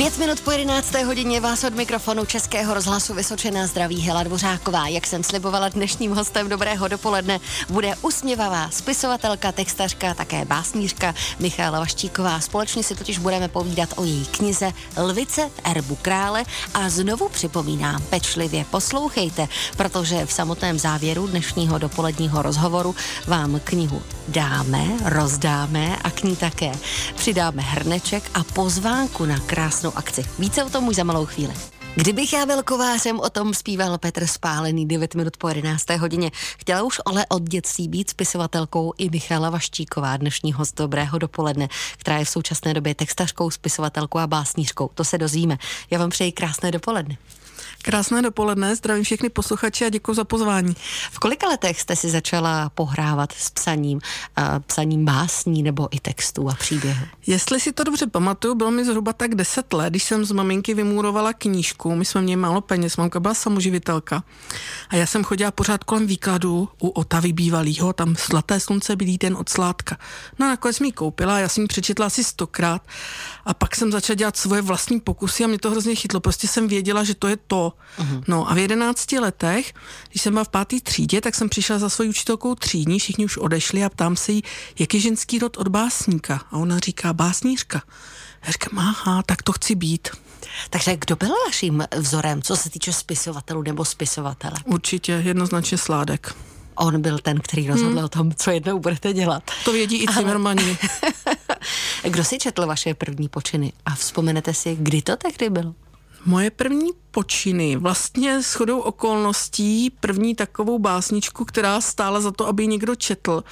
Pět minut po 11. hodině vás od mikrofonu Českého rozhlasu Vysočená zdraví Hela Dvořáková. Jak jsem slibovala dnešním hostem dobrého dopoledne, bude usměvavá spisovatelka, textařka, také básnířka Michála Vaštíková. Společně si totiž budeme povídat o její knize Lvice v erbu krále a znovu připomínám, pečlivě poslouchejte, protože v samotném závěru dnešního dopoledního rozhovoru vám knihu dáme, rozdáme a k ní také přidáme hrneček a pozvánku na krásnou akci. Více o tom už za malou chvíli. Kdybych já byl kovářem, o tom zpíval Petr Spálený 9 minut po 11. hodině. Chtěla už ale od dětství být spisovatelkou i Michála Vaštíková, dnešní host Dobrého dopoledne, která je v současné době textařkou, spisovatelkou a básnířkou. To se dozvíme. Já vám přeji krásné dopoledne. Krásné dopoledne, zdravím všechny posluchače a děkuji za pozvání. V kolika letech jste si začala pohrávat s psaním, a psaním básní nebo i textů a příběhů? Jestli si to dobře pamatuju, bylo mi zhruba tak 10 let, když jsem z maminky vymůrovala knížku. My jsme měli málo peněz, mamka byla samoživitelka. A já jsem chodila pořád kolem výkladu u Otavy bývalýho, tam Zlaté slunce bílý den od sládka. No a nakonec mi ji koupila, já jsem ji přečetla asi stokrát a pak jsem začala dělat svoje vlastní pokusy a mě to hrozně chytlo. Prostě jsem věděla, že to je to, Uh-huh. No a v jedenácti letech, když jsem byla v páté třídě, tak jsem přišla za svojí učitelkou třídní, všichni už odešli a ptám se jí, jak je ženský rod od básníka. A ona říká, básnířka. Já říkám, aha, tak to chci být. Takže kdo byl vaším vzorem, co se týče spisovatelů nebo spisovatele? Určitě, jednoznačně Sládek. On byl ten, který rozhodl hmm. o tom, co jednou budete dělat. To vědí i Cimmermani. Kdo si četl vaše první počiny a vzpomenete si, kdy to tehdy bylo? Moje první počiny, vlastně s chodou okolností, první takovou básničku, která stála za to, aby někdo četl,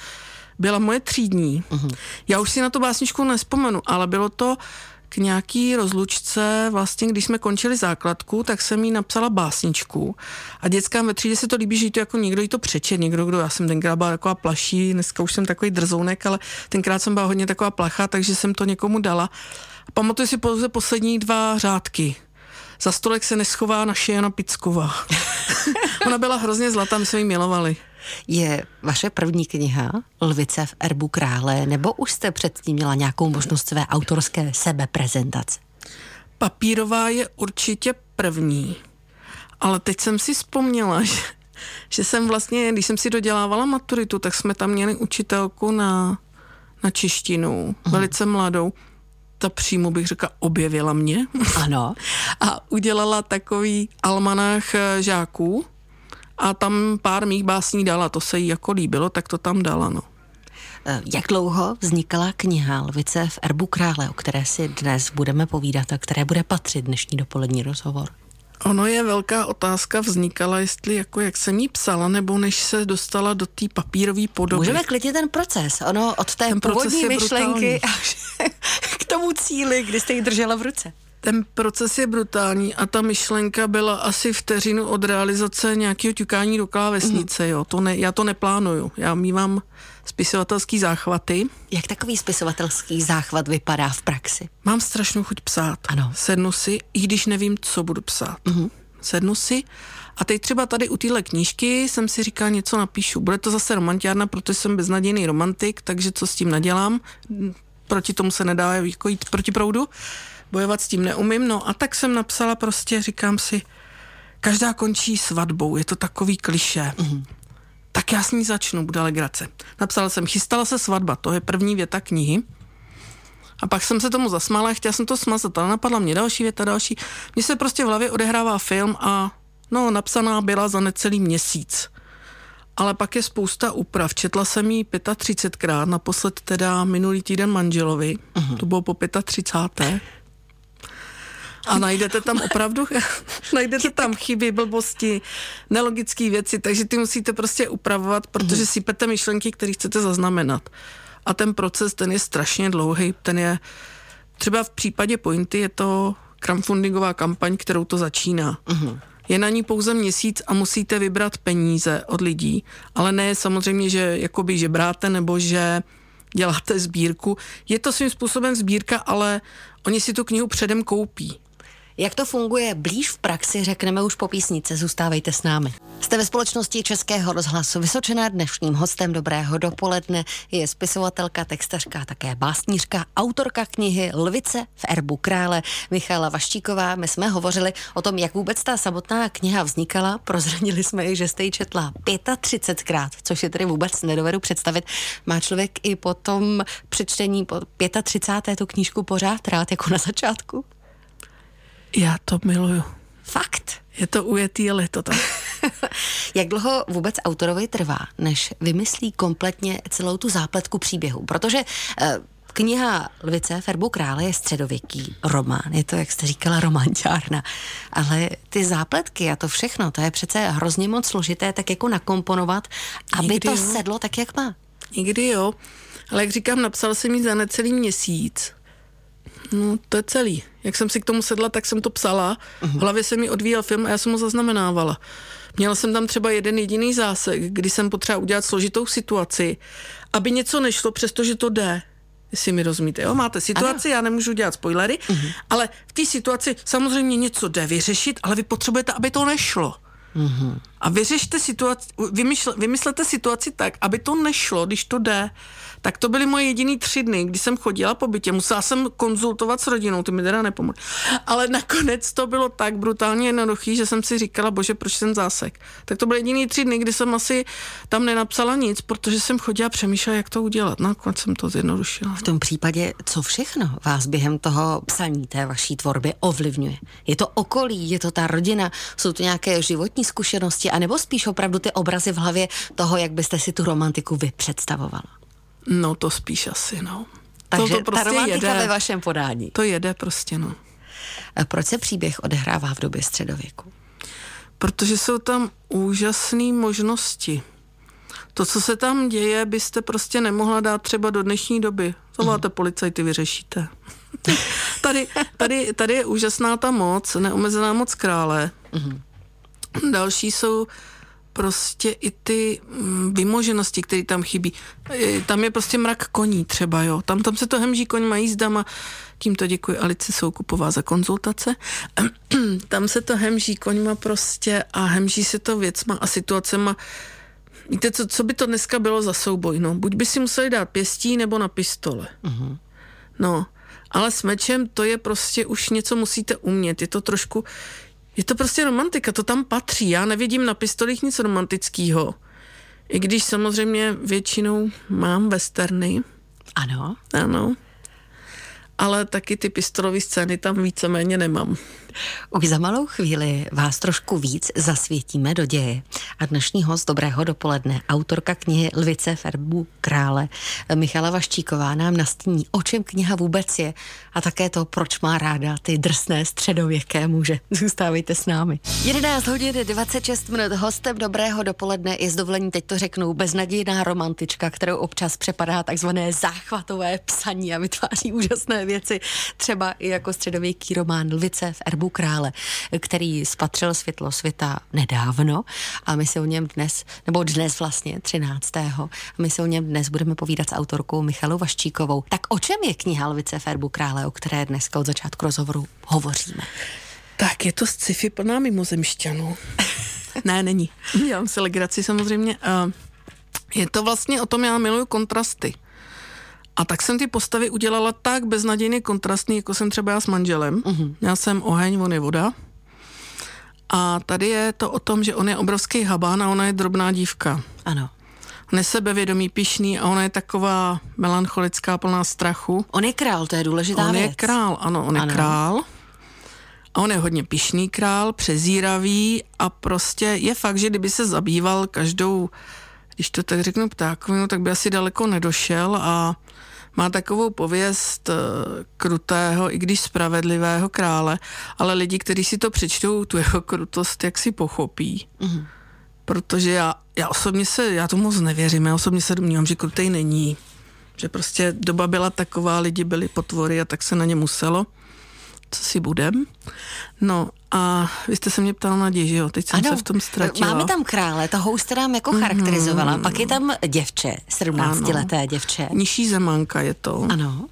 byla moje třídní. Uh-huh. Já už si na tu básničku nespomenu, ale bylo to k nějaký rozlučce, vlastně když jsme končili základku, tak jsem jí napsala básničku a dětskám ve třídě se to líbí, že to jako někdo jí to přečet, někdo, kdo, já jsem tenkrát byla taková plaší, dneska už jsem takový drzounek, ale tenkrát jsem byla hodně taková placha, takže jsem to někomu dala. A pamatuju si pouze poslední dva řádky za stolek se neschová naše Jana Picková. Ona byla hrozně zlatá, my jsme ji milovali. Je vaše první kniha Lvice v erbu krále, nebo už jste předtím měla nějakou možnost své autorské sebeprezentace? Papírová je určitě první, ale teď jsem si vzpomněla, že, že jsem vlastně, když jsem si dodělávala maturitu, tak jsme tam měli učitelku na, na češtinu, uh-huh. velice mladou, ta přímo bych řekla objevila mě. Ano. a udělala takový almanách eh, žáků a tam pár mých básní dala, to se jí jako líbilo, tak to tam dala, no. Eh, jak dlouho vznikala kniha Lvice v erbu krále, o které si dnes budeme povídat a které bude patřit dnešní dopolední rozhovor? Ono je velká otázka, vznikala, jestli jako jak jsem jí psala, nebo než se dostala do té papírové podoby. Můžeme klidně ten proces, ono od té ten původní myšlenky až k tomu cíli, kdy jste ji držela v ruce. Ten proces je brutální a ta myšlenka byla asi vteřinu od realizace nějakého ťukání do klávesnice, mm. jo. To ne, já to neplánuju. Já mývám spisovatelský záchvaty. Jak takový spisovatelský záchvat vypadá v praxi? Mám strašnou chuť psát. Ano. Sednu si, i když nevím, co budu psát. Mm-hmm. Sednu si a teď třeba tady u téhle knížky jsem si říkal, něco napíšu. Bude to zase romantiárna, protože jsem beznadějný romantik, takže co s tím nadělám? Proti tomu se nedá jako jít proti proudu. Bojovat s tím neumím. No a tak jsem napsala prostě, říkám si, každá končí svatbou, je to takový kliše. Mm-hmm tak já s ní začnu, bude legrace. Napsala jsem, chystala se svatba, to je první věta knihy. A pak jsem se tomu zasmála, chtěla jsem to smazat, ale napadla mě další věta, další. Mně se prostě v hlavě odehrává film a no, napsaná byla za necelý měsíc. Ale pak je spousta úprav. Četla jsem ji 35krát, naposled teda minulý týden manželovi, uh-huh. to bylo po 35. A najdete tam opravdu, najdete tam chyby, blbosti, nelogické věci, takže ty musíte prostě upravovat, protože mhm. sypete myšlenky, které chcete zaznamenat. A ten proces, ten je strašně dlouhý, ten je, třeba v případě Pointy je to crowdfundingová kampaň, kterou to začíná. Uh-huh. Je na ní pouze měsíc a musíte vybrat peníze od lidí, ale ne samozřejmě, že jakoby žebráte nebo že děláte sbírku. Je to svým způsobem sbírka, ale oni si tu knihu předem koupí. Jak to funguje blíž v praxi, řekneme už po písnice. Zůstávejte s námi. Jste ve společnosti Českého rozhlasu Vysočená. Dnešním hostem dobrého dopoledne je spisovatelka, textařka, také básnířka, autorka knihy Lvice v erbu krále Michála Vaštíková. My jsme hovořili o tom, jak vůbec ta samotná kniha vznikala. Prozradili jsme i, že jste ji četla 35krát, což je tedy vůbec nedovedu představit. Má člověk i po tom přečtení po 35. tu knížku pořád rád, jako na začátku? Já to miluju. Fakt. Je to ujetý, ale je to tak. Jak dlouho vůbec autorovi trvá, než vymyslí kompletně celou tu zápletku příběhu? Protože eh, Kniha Lvice Ferbu krále je středověký román, je to, jak jste říkala, romanťárna, ale ty zápletky a to všechno, to je přece hrozně moc složité tak jako nakomponovat, aby Nikdy to jo. sedlo tak, jak má. Nikdy jo, ale jak říkám, napsal jsem ji za necelý měsíc No, to je celý. Jak jsem si k tomu sedla, tak jsem to psala. V hlavě se mi odvíjel film a já jsem ho zaznamenávala. Měla jsem tam třeba jeden jediný zásek, kdy jsem potřeba udělat složitou situaci, aby něco nešlo, přestože to jde. Jestli mi rozumíte, jo? Máte situaci, ano. já nemůžu dělat spoilery, uh-huh. ale v té situaci samozřejmě něco jde vyřešit, ale vy potřebujete, aby to nešlo. Uh-huh. A vyřešte situaci, vymysl, vymyslete situaci tak, aby to nešlo, když to jde tak to byly moje jediný tři dny, kdy jsem chodila po bytě. Musela jsem konzultovat s rodinou, ty mi teda nepomohly. Ale nakonec to bylo tak brutálně jednoduchý, že jsem si říkala, bože, proč ten zásek. Tak to byly jediný tři dny, kdy jsem asi tam nenapsala nic, protože jsem chodila a přemýšlela, jak to udělat. Nakonec jsem to zjednodušila. V tom případě, co všechno vás během toho psaní té vaší tvorby ovlivňuje? Je to okolí, je to ta rodina, jsou to nějaké životní zkušenosti, anebo spíš opravdu ty obrazy v hlavě toho, jak byste si tu romantiku vy představovala? No to spíš asi, no. Takže to, to prostě ta romantika jede. ve vašem podání. To jede prostě, no. A proč se příběh odehrává v době středověku? Protože jsou tam úžasné možnosti. To, co se tam děje, byste prostě nemohla dát třeba do dnešní doby. Zavoláte mm. policajty, vyřešíte. tady, tady, tady je úžasná ta moc, neomezená moc krále. Mm. Další jsou prostě i ty mm, vymoženosti, které tam chybí. Tam je prostě mrak koní třeba, jo. Tam, tam se to hemží koňma jízdama. Tímto děkuji Alici Soukupová za konzultace. tam se to hemží koňma prostě a hemží se to věcma a situacema. Víte, co, co by to dneska bylo za souboj? No, buď by si museli dát pěstí nebo na pistole. Uh-huh. No, ale s mečem to je prostě už něco musíte umět. Je to trošku, je to prostě romantika, to tam patří. Já nevidím na pistolích nic romantického. I když samozřejmě většinou mám westerny. Ano. Ano ale taky ty pistolové scény tam víceméně nemám. Už za malou chvíli vás trošku víc zasvětíme do děje. A dnešní host Dobrého dopoledne, autorka knihy Lvice Ferbu krále, Michala Vaščíková nám nastíní, o čem kniha vůbec je a také to, proč má ráda ty drsné středověké muže. Zůstávejte s námi. 11 hodin 26 minut hostem Dobrého dopoledne je z dovolení, teď to řeknu, beznadějná romantička, kterou občas přepadá takzvané záchvatové psaní a vytváří úžasné věci, třeba i jako středověký román Lvice v erbu krále, který spatřil světlo světa nedávno a my se o něm dnes, nebo dnes vlastně 13. A my se o něm dnes budeme povídat s autorkou Michalou Vaščíkovou. Tak o čem je kniha Lvice v erbu krále, o které dneska od začátku rozhovoru hovoříme? Tak je to sci-fi plná mimozemšťanů. ne, není. Dělám si legraci samozřejmě. Je to vlastně o tom, já miluju kontrasty. A tak jsem ty postavy udělala tak beznadějně kontrastní, jako jsem třeba já s manželem. Uh-huh. Já jsem oheň, on je voda. A tady je to o tom, že on je obrovský habán a ona je drobná dívka. Ano. On je sebevědomý, pišný a ona je taková melancholická, plná strachu. On je král, to je důležitá on věc. On je král, ano, on ano. je král. A on je hodně pišný král, přezíravý a prostě je fakt, že kdyby se zabýval každou, když to tak řeknu ptákovinu, tak by asi daleko nedošel a má takovou pověst eh, krutého, i když spravedlivého krále, ale lidi, kteří si to přečtou, tu jeho krutost, jak si pochopí. Mm-hmm. Protože já, já osobně se, já tomu moc nevěřím, já osobně se domnívám, že krutej není. Že prostě doba byla taková, lidi byli potvory a tak se na ně muselo co si budem. No a vy jste se mě ptal na že jo? Teď jsem ano, se v tom ztratila. Máme tam krále, toho jste nám jako mm-hmm. charakterizovala. Pak je tam děvče, 17-leté děvče. Nižší zemánka je to. Ano.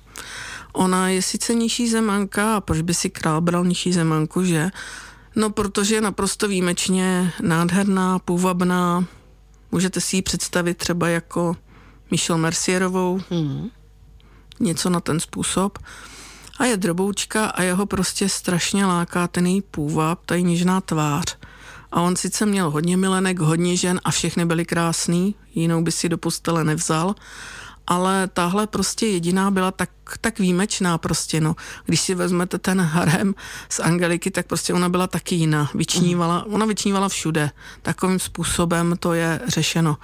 Ona je sice nižší zemanka, a proč by si král bral nižší zemanku, že? No, protože je naprosto výjimečně nádherná, půvabná. Můžete si ji představit třeba jako Michelle Mercierovou. Mm. Něco na ten způsob. A je droboučka a jeho prostě strašně láká ten její půvab, ta něžná tvář. A on sice měl hodně milenek, hodně žen a všechny byly krásný, jinou by si do postele nevzal, ale tahle prostě jediná byla tak, tak výjimečná prostě, no. Když si vezmete ten harem z Angeliky, tak prostě ona byla taky jiná. Vyčnívala, ona vyčnívala všude. Takovým způsobem to je řešeno.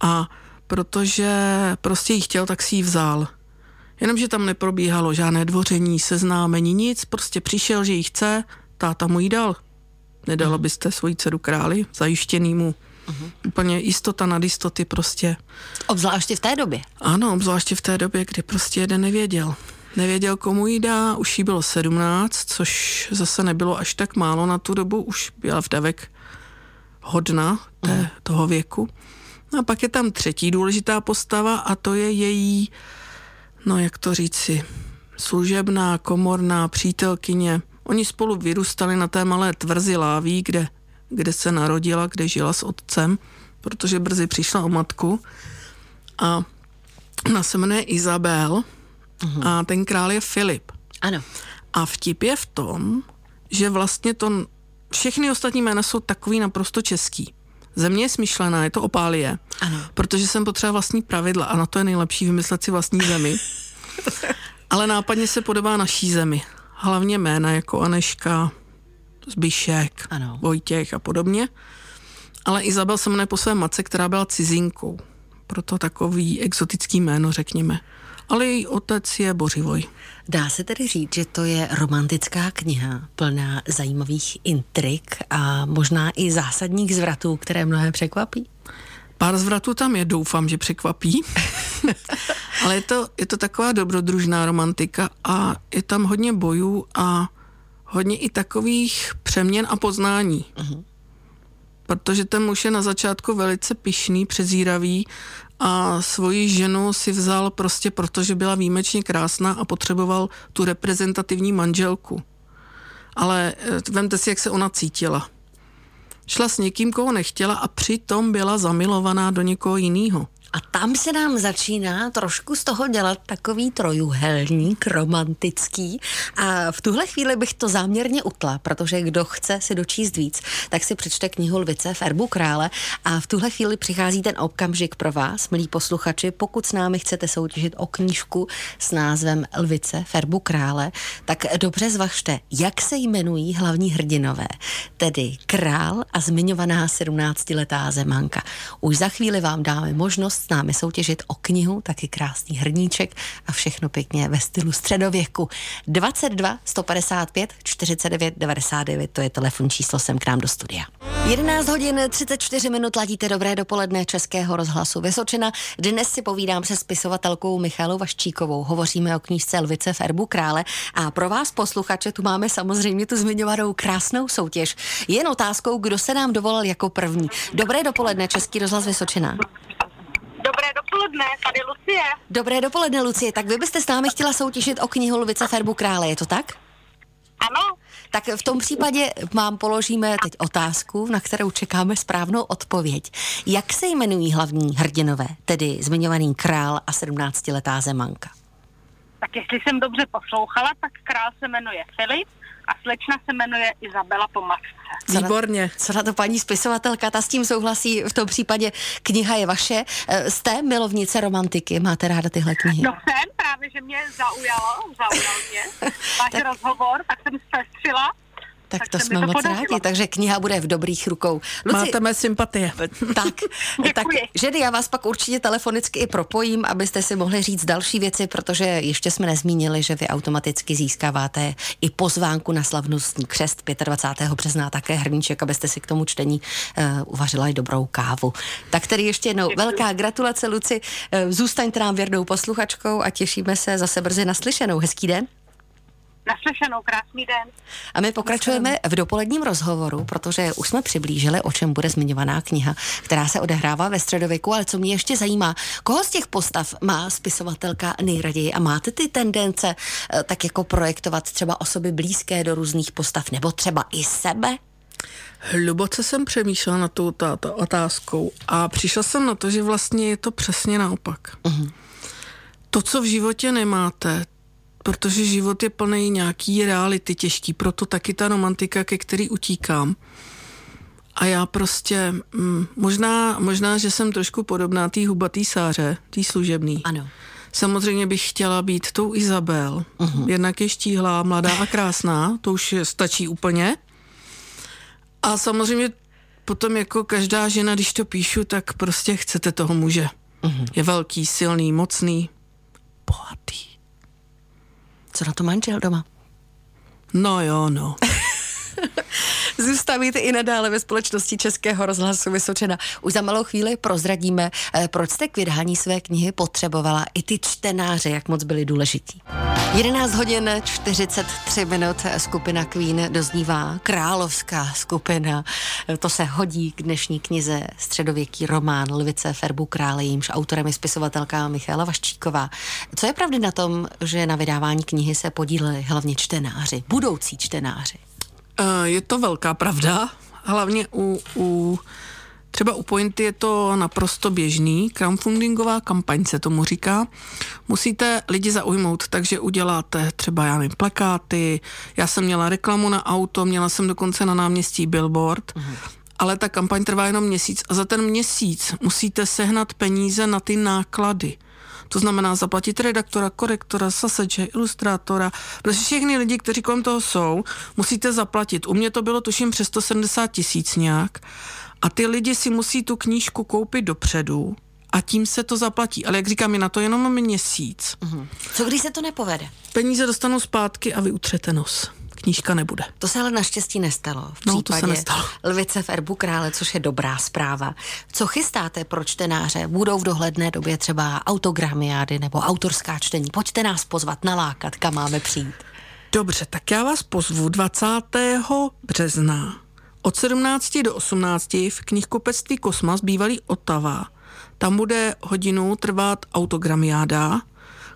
A protože prostě jí chtěl, tak si ji vzal. Jenomže tam neprobíhalo žádné dvoření, seznámení, nic, prostě přišel, že ji chce, táta mu jí dal. Nedala mhm. byste svoji dceru králi, zajištěnýmu. Uh-huh. Úplně jistota nad jistoty prostě. Obzvláště v té době? Ano, obzvláště v té době, kdy prostě jeden nevěděl. Nevěděl, komu jí dá, už jí bylo 17, což zase nebylo až tak málo na tu dobu, už byla vdavek hodna té, uh-huh. toho věku. No a pak je tam třetí důležitá postava a to je její, no jak to říci, služebná, komorná přítelkyně. Oni spolu vyrůstali na té malé tvrzi Láví, kde, kde se narodila, kde žila s otcem, protože brzy přišla o matku. A ona se jmenuje Izabel uh-huh. a ten král je Filip. Ano. A vtip je v tom, že vlastně to všechny ostatní jména jsou takový naprosto český. Země je smyšlená, je to opálie. Ano. Protože jsem potřeba vlastní pravidla a na to je nejlepší vymyslet si vlastní zemi. Ale nápadně se podobá naší zemi. Hlavně jména jako Aneška, Zbyšek, ano. Vojtěch a podobně. Ale Izabel se jmenuje po své matce, která byla cizinkou. Proto takový exotický jméno, řekněme ale její otec je Bořivoj. Dá se tedy říct, že to je romantická kniha plná zajímavých intrik a možná i zásadních zvratů, které mnohé překvapí? Pár zvratů tam je, doufám, že překvapí. ale je to, je to taková dobrodružná romantika a je tam hodně bojů a hodně i takových přeměn a poznání. Uh-huh. Protože ten muž je na začátku velice pišný, přezíravý a svoji ženu si vzal prostě proto, že byla výjimečně krásná a potřeboval tu reprezentativní manželku. Ale eh, vemte si, jak se ona cítila. Šla s někým, koho nechtěla a přitom byla zamilovaná do někoho jiného. A tam se nám začíná trošku z toho dělat takový trojuhelník romantický. A v tuhle chvíli bych to záměrně utla, protože kdo chce si dočíst víc, tak si přečte knihu Lvice v erbu krále. A v tuhle chvíli přichází ten okamžik pro vás, milí posluchači. Pokud s námi chcete soutěžit o knížku s názvem Lvice v erbu krále, tak dobře zvažte, jak se jmenují hlavní hrdinové, tedy král a zmiňovaná 17-letá zemanka. Už za chvíli vám dáme možnost s námi soutěžit o knihu, taky krásný hrníček a všechno pěkně ve stylu středověku. 22 155 49 99, to je telefon číslo sem k nám do studia. 11 hodin 34 minut ladíte dobré dopoledne Českého rozhlasu Vysočina. Dnes si povídám se spisovatelkou Michalou Vaščíkovou. Hovoříme o knížce Lvice v erbu krále a pro vás posluchače tu máme samozřejmě tu zmiňovanou krásnou soutěž. Jen otázkou, kdo se nám dovolal jako první. Dobré dopoledne Český rozhlas Vysočina. Dobré dopoledne, tady Lucie. Dobré dopoledne, Lucie. Tak vy byste s námi chtěla soutěžit o knihu Lvice Ferbu krále, je to tak? Ano. Tak v tom případě vám položíme teď otázku, na kterou čekáme správnou odpověď. Jak se jmenují hlavní hrdinové, tedy zmiňovaný král a 17-letá zemanka? Tak jestli jsem dobře poslouchala, tak král se jmenuje Filip a slečna se jmenuje Izabela Pomatce. Výborně. Co na to paní spisovatelka, ta s tím souhlasí, v tom případě kniha je vaše. Eh, jste milovnice romantiky, máte ráda tyhle knihy? No jsem, právě, že mě zaujalo, zaujal mě váš tak... rozhovor, tak jsem zpestřila tak, tak to jsme to moc podařilo. rádi, takže kniha bude v dobrých rukou. Luci, Máte mé sympatie. Tak, tak Žedy, já vás pak určitě telefonicky i propojím, abyste si mohli říct další věci, protože ještě jsme nezmínili, že vy automaticky získáváte i pozvánku na slavnostní křest 25. března, také hrníček, abyste si k tomu čtení uh, uvařila i dobrou kávu. Tak tedy ještě jednou Děkuji. velká gratulace, Luci. Uh, zůstaňte nám věrnou posluchačkou a těšíme se zase brzy naslyšenou. Hezký den. Naslyšenou, krásný den. A my pokračujeme v dopoledním rozhovoru, protože už jsme přiblížili, o čem bude zmiňovaná kniha, která se odehrává ve středověku, ale co mě ještě zajímá, koho z těch postav má spisovatelka nejraději a máte ty tendence eh, tak jako projektovat třeba osoby blízké do různých postav nebo třeba i sebe? Hluboce jsem přemýšlela na tou otázkou a přišla jsem na to, že vlastně je to přesně naopak. Uh-huh. To, co v životě nemáte, protože život je plný nějaký reality těžký, proto taky ta romantika, ke který utíkám. A já prostě, mm, možná, možná, že jsem trošku podobná té hubatý sáře, té služebný. Ano. Samozřejmě bych chtěla být tou Izabel. Uh-huh. Jednak je štíhlá, mladá a krásná, to už stačí úplně. A samozřejmě potom jako každá žena, když to píšu, tak prostě chcete toho muže. Uh-huh. Je velký, silný, mocný, bohatý. Co na to manžel doma? No jo, no. Zůstávíte i nadále ve společnosti Českého rozhlasu Vysočena. Už za malou chvíli prozradíme, eh, proč jste k vydání své knihy potřebovala i ty čtenáře, jak moc byli důležití. 11 hodin 43 minut skupina Queen doznívá královská skupina. To se hodí k dnešní knize Středověký román Lvice Ferbu krále, jímž autorem je spisovatelka Michála Vaščíková. Co je pravdy na tom, že na vydávání knihy se podíleli hlavně čtenáři, budoucí čtenáři? Eh, je to velká pravda, hlavně u, u Třeba u Pointy je to naprosto běžný, crowdfundingová kampaň se tomu říká. Musíte lidi zaujmout, takže uděláte třeba, já nevím, plakáty, já jsem měla reklamu na auto, měla jsem dokonce na náměstí billboard, uh-huh. ale ta kampaň trvá jenom měsíc a za ten měsíc musíte sehnat peníze na ty náklady. To znamená zaplatit redaktora, korektora, saseče, ilustrátora, protože všechny lidi, kteří kolem toho jsou, musíte zaplatit. U mě to bylo tuším přes 170 tisíc nějak. A ty lidi si musí tu knížku koupit dopředu a tím se to zaplatí. Ale jak říkám, je na to jenom měsíc. Uh-huh. Co když se to nepovede? Peníze dostanou zpátky a vy utřete nos knížka nebude. To se ale naštěstí nestalo. V no, to se nestalo. Lvice v erbu krále, což je dobrá zpráva. Co chystáte pro čtenáře? Budou v dohledné době třeba autogramiády nebo autorská čtení? Pojďte nás pozvat, nalákat, kam máme přijít. Dobře, tak já vás pozvu 20. března od 17 do 18 v knihkupectví Kosmas bývalý Otava. Tam bude hodinu trvat autogramiáda,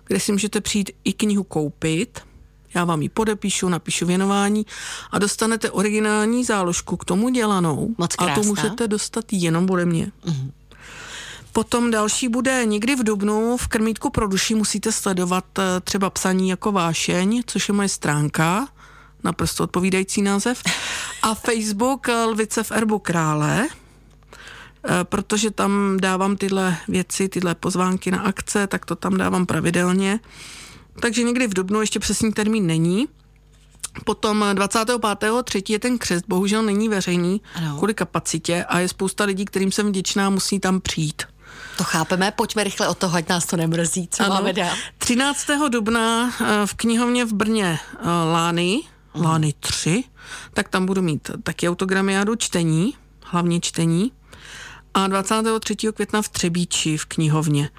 kde si můžete přijít i knihu koupit – já vám ji podepíšu, napíšu věnování a dostanete originální záložku k tomu dělanou. Moc krásná. A to můžete dostat jenom ode mě. Mm-hmm. Potom další bude někdy v Dubnu v Krmítku pro duši musíte sledovat eh, třeba psaní jako vášeň, což je moje stránka, naprosto odpovídající název, a Facebook eh, Lvice v erbu krále, eh, protože tam dávám tyhle věci, tyhle pozvánky na akce, tak to tam dávám pravidelně takže někdy v dubnu ještě přesný termín není. Potom 25.3. je ten křest, bohužel není veřejný ano. kvůli kapacitě a je spousta lidí, kterým jsem vděčná, musí tam přijít. To chápeme, pojďme rychle od toho, ať nás to nemrzí, co ano. máme dál. 13. dubna eh, v knihovně v Brně eh, Lány, uh-huh. Lány 3, tak tam budu mít taky autogramiádu čtení, hlavně čtení a 23. května v Třebíči v knihovně.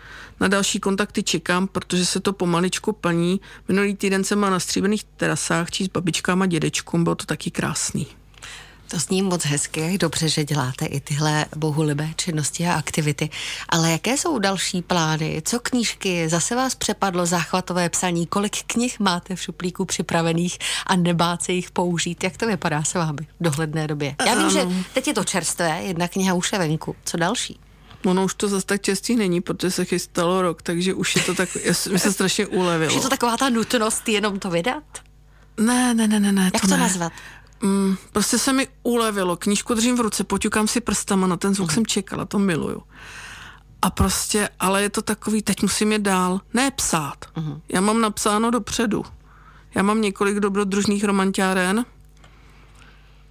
Na další kontakty čekám, protože se to pomaličku plní. Minulý týden jsem má na stříbených terasách číst babičkám a dědečkům, bylo to taky krásný. To zní moc hezky, dobře, že děláte i tyhle bohulibé činnosti a aktivity. Ale jaké jsou další plány? Co knížky? Zase vás přepadlo záchvatové psaní? Kolik knih máte v šuplíku připravených a nebát se jich použít? Jak to vypadá se vámi v dohledné době? Já vím, že teď je to čerstvé, jedna kniha už je venku. Co další? Ono už to zase tak častý není, protože se chystalo rok, takže už je to tak, mi se strašně ulevilo. Už je to taková ta nutnost jenom to vydat? Ne, ne, ne, ne, ne. Jak to, to ne. nazvat? Mm, prostě se mi ulevilo, knížku držím v ruce, poťukám si prstama, na ten zvuk uh-huh. jsem čekala, to miluju. A prostě, ale je to takový, teď musím je dál, ne psát. Uh-huh. Já mám napsáno dopředu. Já mám několik dobrodružných romantiáren,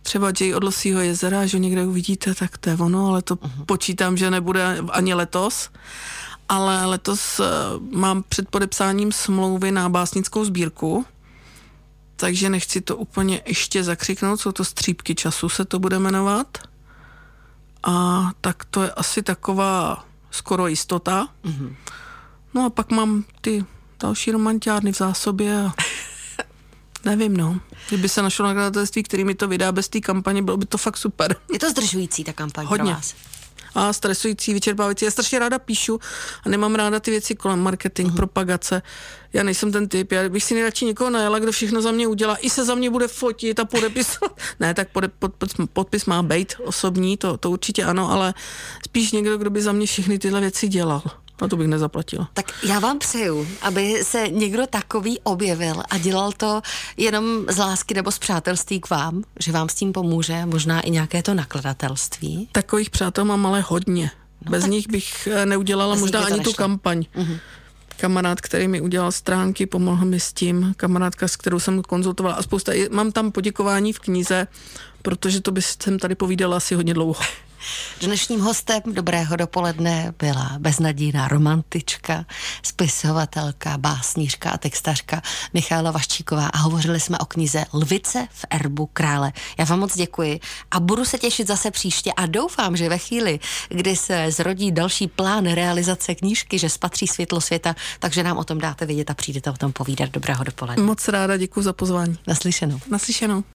třeba Jay od Losího jezera, že někde uvidíte, tak to je ono, ale to uh-huh. počítám, že nebude ani letos. Ale letos uh, mám před podepsáním smlouvy na básnickou sbírku, takže nechci to úplně ještě zakřiknout, jsou to střípky času, se to bude jmenovat. A tak to je asi taková skoro jistota. Mm-hmm. No a pak mám ty další romantiárny v zásobě a Nevím, no. Kdyby se našlo nakladatelství, který mi to vydá bez té kampaně, bylo by to fakt super. Je to zdržující ta kampaň Hodně. pro vás? A stresující, vyčerpávající. Já strašně ráda píšu a nemám ráda ty věci kolem marketing, uh-huh. propagace. Já nejsem ten typ. Já bych si nejradši někoho najela, kdo všechno za mě udělá, i se za mě bude fotit a podepisovat. ne, tak pode, pod, pod, podpis má být osobní, to, to určitě ano, ale spíš někdo, kdo by za mě všechny tyhle věci dělal. A to bych nezaplatila. Tak já vám přeju, aby se někdo takový objevil a dělal to jenom z lásky nebo z přátelství k vám, že vám s tím pomůže, možná i nějaké to nakladatelství. Takových přátel mám ale hodně. No Bez nich bych eh, neudělala možná ani tu kampaň. Uh-huh. Kamarád, který mi udělal stránky, pomohl mi s tím. Kamarádka, s kterou jsem konzultovala a spousta. Mám tam poděkování v knize, protože to bych jsem tady povídala asi hodně dlouho. Dnešním hostem dobrého dopoledne byla beznadějná romantička, spisovatelka, básnířka a textařka Michála Vaščíková a hovořili jsme o knize Lvice v erbu krále. Já vám moc děkuji a budu se těšit zase příště a doufám, že ve chvíli, kdy se zrodí další plán realizace knížky, že spatří světlo světa, takže nám o tom dáte vědět a přijdete o tom povídat. Dobrého dopoledne. Moc ráda děkuji za pozvání. Naslyšenou. Naslyšenou.